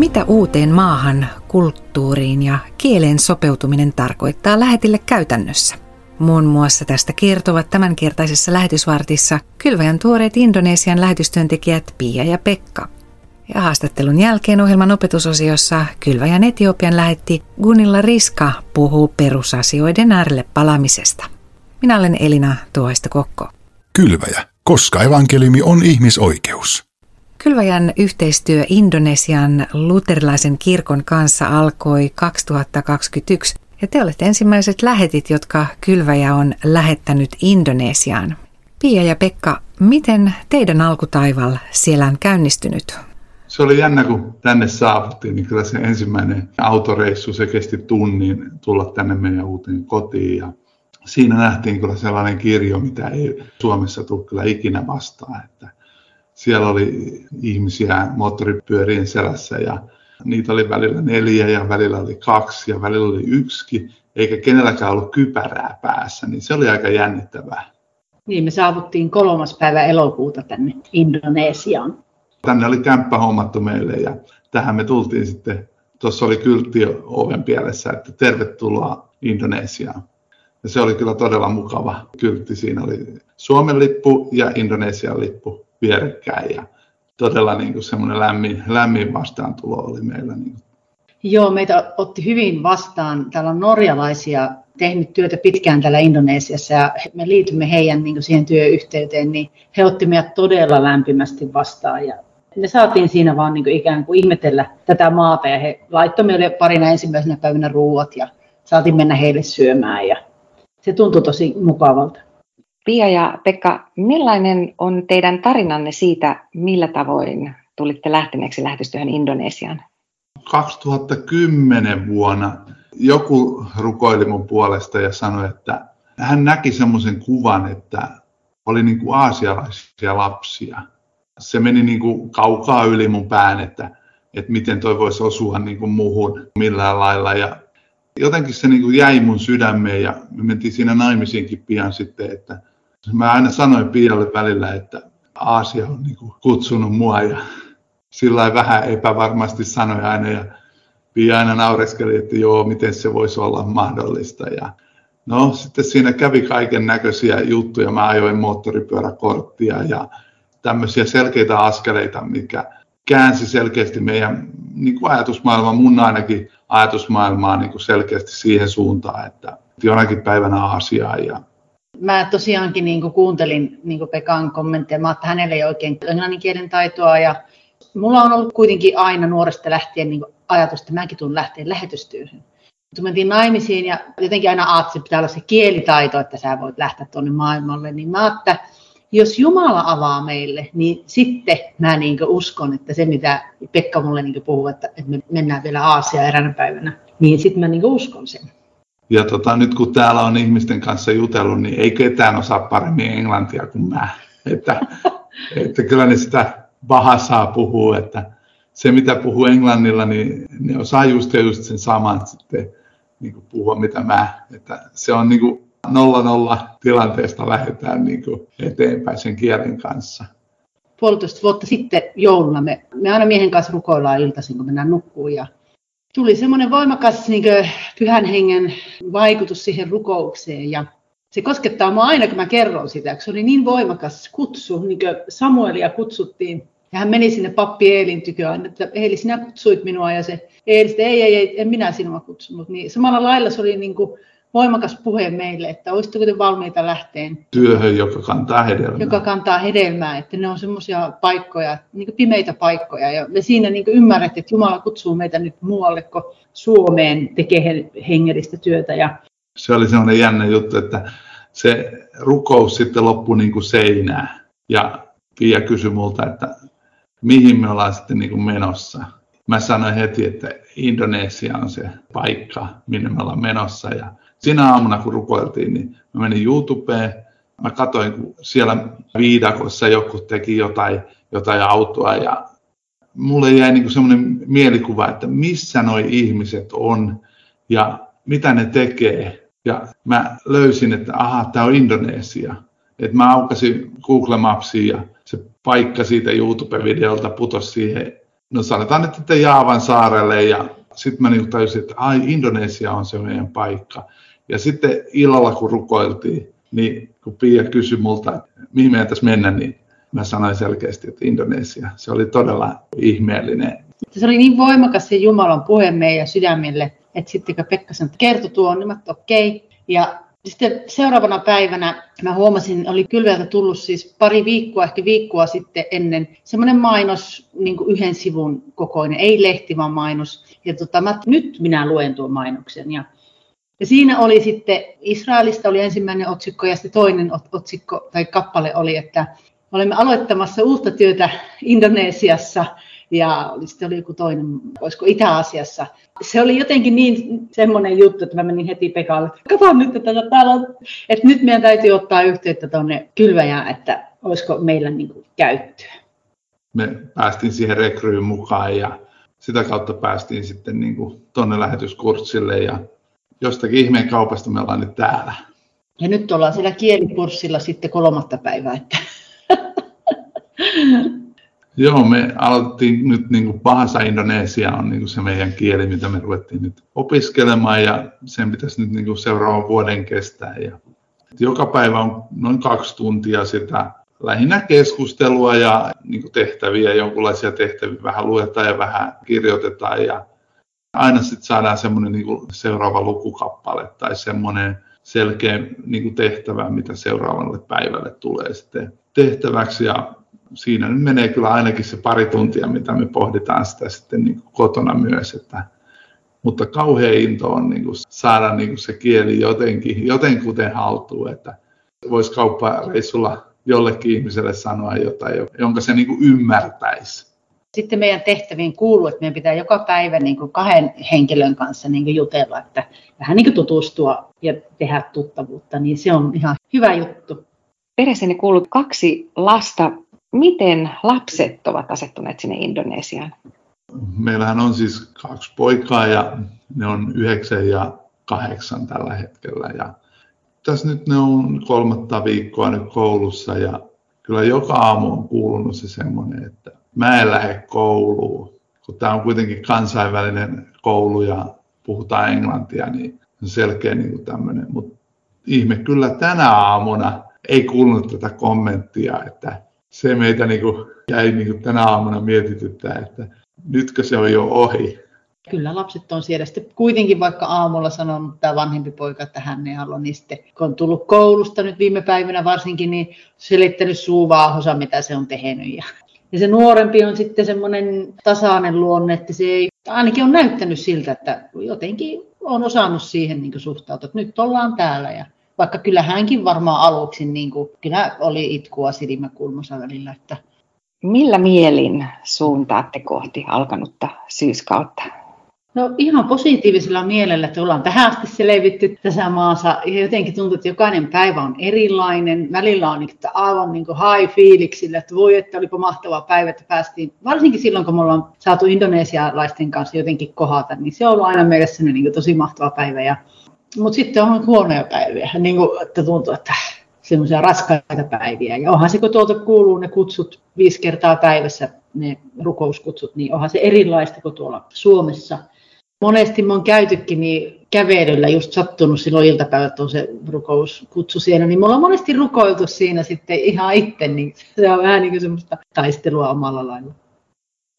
Mitä uuteen maahan, kulttuuriin ja kieleen sopeutuminen tarkoittaa lähetille käytännössä? Muun muassa tästä kertovat tämänkertaisessa lähetysvartissa Kylväjän tuoreet Indonesian lähetystyöntekijät Pia ja Pekka. Ja haastattelun jälkeen ohjelman opetusosiossa Kylväjän Etiopian lähetti Gunilla Riska puhuu perusasioiden äärelle palamisesta. Minä olen Elina Tuoista Kokko. Kylväjä, koska evankeliumi on ihmisoikeus. Kylväjän yhteistyö Indonesian luterilaisen kirkon kanssa alkoi 2021 ja te olette ensimmäiset lähetit, jotka Kylväjä on lähettänyt Indonesiaan. Pia ja Pekka, miten teidän alkutaival siellä on käynnistynyt? Se oli jännä, kun tänne saavuttiin, niin kyllä se ensimmäinen autoreissu, se kesti tunnin tulla tänne meidän uuteen kotiin. Ja siinä nähtiin kyllä sellainen kirjo, mitä ei Suomessa tule kyllä ikinä vastaan. Että siellä oli ihmisiä moottoripyörien selässä ja niitä oli välillä neljä ja välillä oli kaksi ja välillä oli yksi, eikä kenelläkään ollut kypärää päässä, niin se oli aika jännittävää. Niin, me saavuttiin kolmas päivä elokuuta tänne Indonesiaan. Tänne oli kämppä hommattu meille ja tähän me tultiin sitten, tuossa oli kyltti oven pielessä, että tervetuloa Indonesiaan. Ja se oli kyllä todella mukava kyltti. Siinä oli Suomen lippu ja Indonesian lippu vierekkäin ja todella niin kuin semmoinen lämmin, lämmin vastaantulo oli meillä. Niin kuin. Joo, meitä otti hyvin vastaan. Täällä on norjalaisia tehnyt työtä pitkään täällä Indonesiassa ja me liitymme heidän niin kuin siihen työyhteyteen, niin he otti meidät todella lämpimästi vastaan ja me saatiin siinä vaan niin kuin ikään kuin ihmetellä tätä maata ja he laittoi meille parina ensimmäisenä päivänä ruuat ja saatiin mennä heille syömään ja se tuntui tosi mukavalta. Pia ja Pekka, millainen on teidän tarinanne siitä, millä tavoin tulitte lähteneeksi lähetystyöhön Indonesiaan? 2010 vuonna joku rukoili mun puolesta ja sanoi, että hän näki semmoisen kuvan, että oli niin kuin aasialaisia lapsia. Se meni niin kuin kaukaa yli mun pään, että, että miten toi voisi osua niin kuin muuhun millään lailla. Ja jotenkin se niin kuin jäi mun sydämeen ja me mentiin siinä naimisiinkin pian sitten, että Mä aina sanoin Pialle välillä, että Aasia on niin kuin kutsunut mua ja sillä vähän epävarmasti sanoi aina ja Pia aina naureskeli, että joo, miten se voisi olla mahdollista. Ja no sitten siinä kävi kaiken näköisiä juttuja. Mä ajoin moottoripyöräkorttia ja tämmöisiä selkeitä askeleita, mikä käänsi selkeästi meidän niin kuin ajatusmaailmaa, mun ainakin ajatusmaailmaa niin kuin selkeästi siihen suuntaan, että jonakin päivänä Aasiaan ja mä tosiaankin niin kuin kuuntelin niin kuin Pekan kommentteja, että hänellä ei oikein englannin kielen taitoa ja mulla on ollut kuitenkin aina nuoresta lähtien niin kuin ajatus, että mäkin tulen lähteä lähetystyöhön. Mutta mentiin naimisiin ja jotenkin aina ajattelin, että pitää olla se kielitaito, että sä voit lähteä tuonne maailmalle. Niin mä että jos Jumala avaa meille, niin sitten mä niin uskon, että se mitä Pekka mulle niin puhuu, että, että me mennään vielä Aasiaan eräänä päivänä, niin sitten mä niin uskon sen. Ja tota, nyt kun täällä on ihmisten kanssa jutellut, niin ei ketään osaa paremmin englantia kuin mä. Että, että kyllä ne sitä bahasaa puhuu, että se mitä puhuu englannilla, niin ne osaa just ja just sen saman sitten niin kuin puhua mitä mä. Että se on niin kuin nolla nolla tilanteesta lähdetään niin kuin eteenpäin sen kielen kanssa. Puolitoista vuotta sitten jouluna me, me aina miehen kanssa rukoillaan iltaisin, kun mennään nukkuun ja tuli semmoinen voimakas niin kuin, pyhän hengen vaikutus siihen rukoukseen ja se koskettaa minua aina, kun mä kerron sitä, kun se oli niin voimakas kutsu, niin kuin Samuelia kutsuttiin. Ja hän meni sinne pappi Eelin tykö aina, että Eeli, sinä kutsuit minua, ja se Eeli, ei, ei, ei, en minä sinua kutsunut. Niin samalla lailla se oli niin kuin voimakas puhe meille, että olisitteko te valmiita lähteen työhön, joka kantaa hedelmää. Joka kantaa hedelmää, että ne on semmoisia paikkoja, niin pimeitä paikkoja. Ja me siinä niin ymmärrät, että Jumala kutsuu meitä nyt muualle kuin Suomeen tekee hengellistä työtä. Ja... Se oli semmoinen jännä juttu, että se rukous sitten loppui niin kuin seinään. Ja Pia kysyi multa, että mihin me ollaan sitten niin kuin menossa. Mä sanoin heti, että Indonesia on se paikka, minne me ollaan menossa. Ja Sinä aamuna, kun rukoiltiin, niin mä menin YouTubeen. Mä katsoin, kun siellä viidakossa joku teki jotain, jotain autoa ja mulle jäi niin semmoinen mielikuva, että missä noi ihmiset on ja mitä ne tekee. Ja mä löysin, että aha, tämä on Indonesia. Et mä aukasin Google Mapsiin ja se paikka siitä YouTube-videolta putosi siihen no sanotaan että Jaavan saarelle ja sitten mä niin tajusin, että ai Indonesia on se meidän paikka. Ja sitten illalla kun rukoiltiin, niin kun Pia kysyi multa, että mihin meidän tässä mennä, niin mä sanoin selkeästi, että Indonesia. Se oli todella ihmeellinen. Se oli niin voimakas se Jumalan puhe meidän sydämille, että sitten kun Pekkasen kertoi tuon, niin mä okei. Okay. Ja sitten seuraavana päivänä mä huomasin, oli kylvältä tullut siis pari viikkoa, ehkä viikkoa sitten ennen, semmoinen mainos, niin kuin yhden sivun kokoinen, ei lehti, vaan mainos. Ja tota, mä, nyt minä luen tuon mainoksen. Ja, ja siinä oli sitten, Israelista oli ensimmäinen otsikko ja sitten toinen otsikko tai kappale oli, että olemme aloittamassa uutta työtä Indonesiassa – ja sitten oli joku toinen, olisiko Itä-Asiassa. Se oli jotenkin niin semmoinen juttu, että mä menin heti Pekalle, että katso nyt, että täällä on, että nyt meidän täytyy ottaa yhteyttä tuonne kylväjään, että olisiko meillä niin kuin käyttöä. Me päästiin siihen rekryyn mukaan ja sitä kautta päästiin sitten niin kuin tuonne lähetyskurssille ja jostakin ihmeen kaupasta me ollaan nyt täällä. Ja nyt ollaan siellä kielikurssilla sitten kolmatta päivää. Että Joo, me aloitettiin nyt niin kuin Bahasa Indonesia on niin kuin se meidän kieli, mitä me ruvettiin nyt opiskelemaan ja sen pitäisi nyt niin kuin seuraavan vuoden kestää. Ja joka päivä on noin kaksi tuntia sitä lähinnä keskustelua ja niin kuin tehtäviä, jonkinlaisia tehtäviä, vähän luetaan ja vähän kirjoitetaan ja aina sitten saadaan semmoinen niin seuraava lukukappale tai semmoinen selkeä niin kuin tehtävä, mitä seuraavalle päivälle tulee sitten tehtäväksi ja siinä nyt menee kyllä ainakin se pari tuntia, mitä me pohditaan sitä sitten niin kuin kotona myös. Että, mutta kauhean into on niin kuin saada niin kuin se kieli jotenkin, jotenkuten haltuun, että voisi kauppareissulla jollekin ihmiselle sanoa jotain, jonka se niin kuin ymmärtäisi. Sitten meidän tehtäviin kuuluu, että meidän pitää joka päivä niin kuin kahden henkilön kanssa niin kuin jutella, että vähän niin kuin tutustua ja tehdä tuttavuutta, niin se on ihan hyvä juttu. Perheessäni kuuluu kaksi lasta Miten lapset ovat asettuneet sinne Indonesiaan? Meillähän on siis kaksi poikaa ja ne on yhdeksän ja kahdeksan tällä hetkellä. Ja tässä nyt ne on kolmatta viikkoa nyt koulussa ja kyllä joka aamu on kuulunut se semmoinen, että mä en lähde kouluun. Kun tämä on kuitenkin kansainvälinen koulu ja puhutaan englantia, niin on selkeä niin kuin tämmöinen. Mutta ihme kyllä tänä aamuna ei kuulunut tätä kommenttia, että se meitä niin kuin jäi niin kuin tänä aamuna mietityttää, että nytkö se on jo ohi. Kyllä lapset on siellä. Sitten kuitenkin vaikka aamulla sanonut tämä vanhempi poika, että hän ei halua, niin sitten kun on tullut koulusta nyt viime päivinä varsinkin, niin selittänyt suuvaahosa, mitä se on tehnyt. Ja, ja se nuorempi on sitten semmoinen tasainen luonne, että se ei ainakin on näyttänyt siltä, että jotenkin on osannut siihen niin suhtautua, että nyt ollaan täällä ja vaikka kyllä hänkin varmaan aluksi, niin kuin, kyllä oli itkua silmäkulmassa välillä. Että... Millä mielin suuntaatte kohti alkanutta syyskautta? No ihan positiivisella mielellä, että ollaan tähän asti selvitty tässä maassa ja jotenkin tuntuu, että jokainen päivä on erilainen. Välillä on niin, että aivan niin high fiiliksillä, että voi, että olipa mahtava päivä, että päästiin, varsinkin silloin kun me ollaan saatu indonesialaisten kanssa jotenkin kohata, niin se on ollut aina meille niin tosi mahtava päivä ja mutta sitten on huonoja päiviä, niin kuin, että tuntuu, että semmoisia raskaita päiviä. Ja onhan se, kun tuolta kuuluu ne kutsut viisi kertaa päivässä, ne rukouskutsut, niin onhan se erilaista kuin tuolla Suomessa. Monesti me on käytykin niin kävelyllä just sattunut silloin iltapäivät on se rukouskutsu siellä, niin me ollaan monesti rukoiltu siinä sitten ihan itse, niin se on vähän niin kuin semmoista taistelua omalla lailla.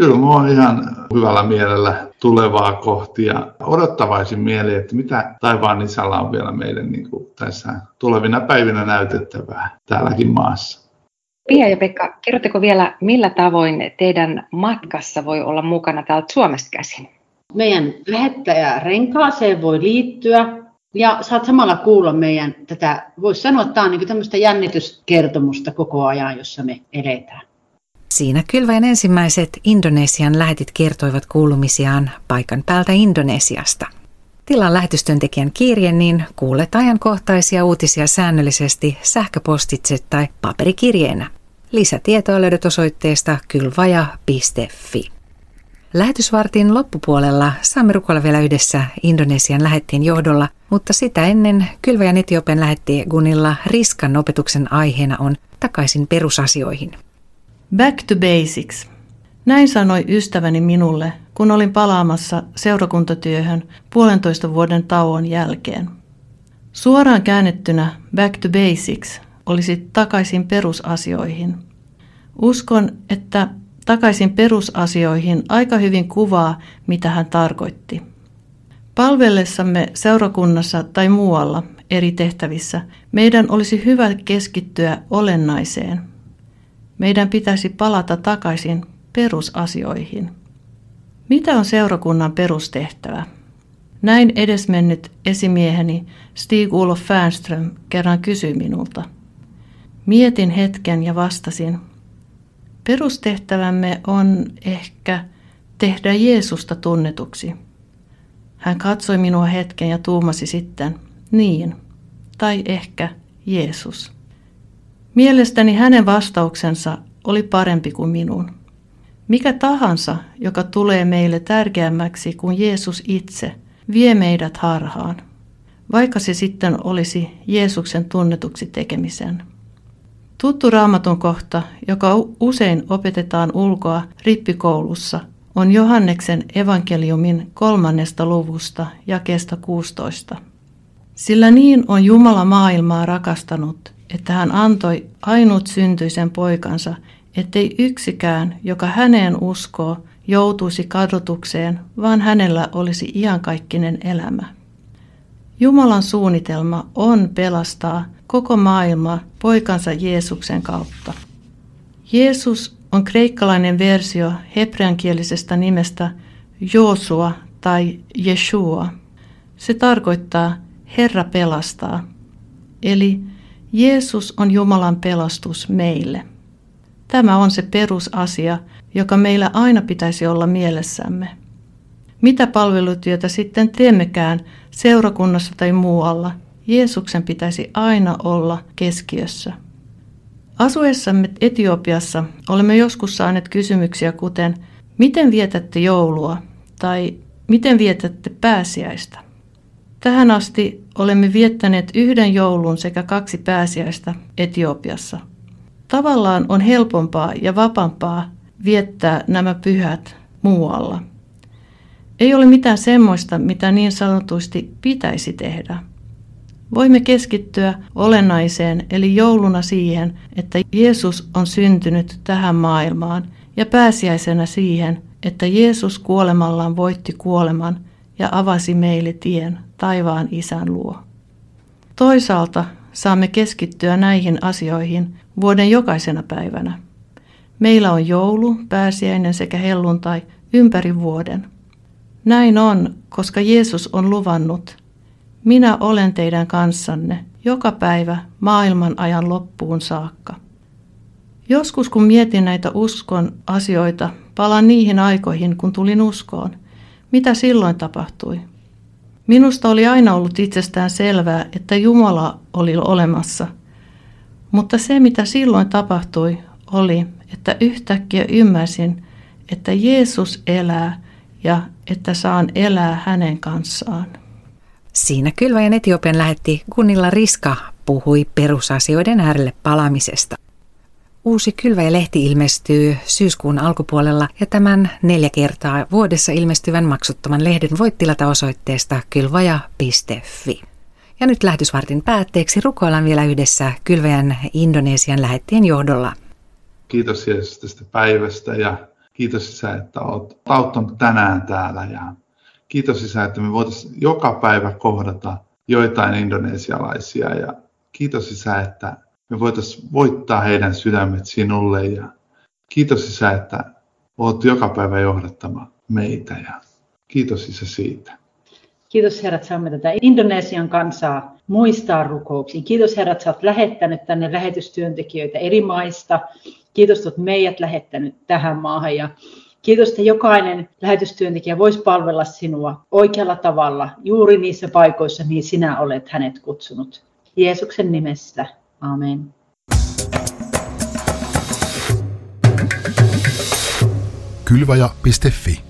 Kyllä mä oon ihan hyvällä mielellä tulevaa kohti ja odottavaisin mieli, että mitä taivaan isällä on vielä meille niin kuin tässä tulevina päivinä näytettävää täälläkin maassa. Pia ja Pekka, kerrotteko vielä, millä tavoin teidän matkassa voi olla mukana täältä Suomesta käsin? Meidän lähettäjä renkaaseen voi liittyä ja saat samalla kuulla meidän tätä, voisi sanoa, että tämä on niin tämmöistä jännityskertomusta koko ajan, jossa me eletään. Siinä kylväjän ensimmäiset Indonesian lähetit kertoivat kuulumisiaan paikan päältä Indonesiasta. Tilan lähetystyöntekijän kirje, niin kuulet ajankohtaisia uutisia säännöllisesti sähköpostitse tai paperikirjeenä. Lisätietoa löydät osoitteesta kylvaja.fi. Lähetysvartin loppupuolella saamme rukoilla vielä yhdessä Indonesian lähettiin johdolla, mutta sitä ennen Kylväjän Etiopian lähetti Gunilla Riskan opetuksen aiheena on takaisin perusasioihin – Back to basics. Näin sanoi ystäväni minulle, kun olin palaamassa seurakuntatyöhön puolentoista vuoden tauon jälkeen. Suoraan käännettynä Back to Basics olisi takaisin perusasioihin. Uskon, että takaisin perusasioihin aika hyvin kuvaa, mitä hän tarkoitti. Palvellessamme seurakunnassa tai muualla eri tehtävissä meidän olisi hyvä keskittyä olennaiseen. Meidän pitäisi palata takaisin perusasioihin. Mitä on seurakunnan perustehtävä? Näin edesmennyt esimieheni Stig Olof Fernström kerran kysyi minulta. Mietin hetken ja vastasin. Perustehtävämme on ehkä tehdä Jeesusta tunnetuksi. Hän katsoi minua hetken ja tuumasi sitten, niin, tai ehkä Jeesus. Mielestäni hänen vastauksensa oli parempi kuin minun. Mikä tahansa, joka tulee meille tärkeämmäksi kuin Jeesus itse, vie meidät harhaan, vaikka se sitten olisi Jeesuksen tunnetuksi tekemisen. Tuttu raamatun kohta, joka usein opetetaan ulkoa rippikoulussa, on Johanneksen evankeliumin kolmannesta luvusta jakeesta 16. Sillä niin on Jumala maailmaa rakastanut, että hän antoi ainut syntyisen poikansa, ettei yksikään, joka häneen uskoo, joutuisi kadotukseen, vaan hänellä olisi iankaikkinen elämä. Jumalan suunnitelma on pelastaa koko maailma poikansa Jeesuksen kautta. Jeesus on kreikkalainen versio hebreankielisestä nimestä Joosua tai Yeshua. Se tarkoittaa Herra pelastaa, eli Jeesus on Jumalan pelastus meille. Tämä on se perusasia, joka meillä aina pitäisi olla mielessämme. Mitä palvelutyötä sitten teemmekään seurakunnassa tai muualla, Jeesuksen pitäisi aina olla keskiössä. Asuessamme Etiopiassa olemme joskus saaneet kysymyksiä kuten, miten vietätte joulua tai miten vietätte pääsiäistä? Tähän asti olemme viettäneet yhden joulun sekä kaksi pääsiäistä Etiopiassa. Tavallaan on helpompaa ja vapampaa viettää nämä pyhät muualla. Ei ole mitään semmoista, mitä niin sanotusti pitäisi tehdä. Voimme keskittyä olennaiseen eli jouluna siihen, että Jeesus on syntynyt tähän maailmaan ja pääsiäisenä siihen, että Jeesus kuolemallaan voitti kuoleman ja avasi meille tien taivaan isän luo. Toisaalta saamme keskittyä näihin asioihin vuoden jokaisena päivänä. Meillä on joulu, pääsiäinen sekä helluntai ympäri vuoden. Näin on, koska Jeesus on luvannut, minä olen teidän kanssanne joka päivä maailman ajan loppuun saakka. Joskus kun mietin näitä uskon asioita, palaan niihin aikoihin, kun tulin uskoon. Mitä silloin tapahtui? Minusta oli aina ollut itsestään selvää, että Jumala oli olemassa. Mutta se, mitä silloin tapahtui, oli, että yhtäkkiä ymmärsin, että Jeesus elää ja että saan elää hänen kanssaan. Siinä Kylväjän Etiopian lähetti kunnilla Riska puhui perusasioiden äärelle palamisesta. Uusi Kylväjä-lehti ilmestyy syyskuun alkupuolella ja tämän neljä kertaa vuodessa ilmestyvän maksuttoman lehden voit tilata osoitteesta kylvaja.fi. Ja nyt lähetysvartin päätteeksi rukoillaan vielä yhdessä Kylväjän Indonesian lähettien johdolla. Kiitos Jeesus tästä päivästä ja kiitos Isä, että olet auttanut tänään täällä ja kiitos Isä, että me voitaisiin joka päivä kohdata joitain indonesialaisia ja kiitos Isä, että me voitaisiin voittaa heidän sydämet sinulle ja kiitos Isä, että olet joka päivä johdattama meitä ja kiitos Isä siitä. Kiitos Herra, että saamme tätä Indonesian kansaa muistaa rukouksiin. Kiitos Herra, että sä oot lähettänyt tänne lähetystyöntekijöitä eri maista. Kiitos, että olet meidät lähettänyt tähän maahan ja kiitos, että jokainen lähetystyöntekijä voisi palvella sinua oikealla tavalla juuri niissä paikoissa, niin sinä olet hänet kutsunut. Jeesuksen nimessä. Amen. Kylvaja.fi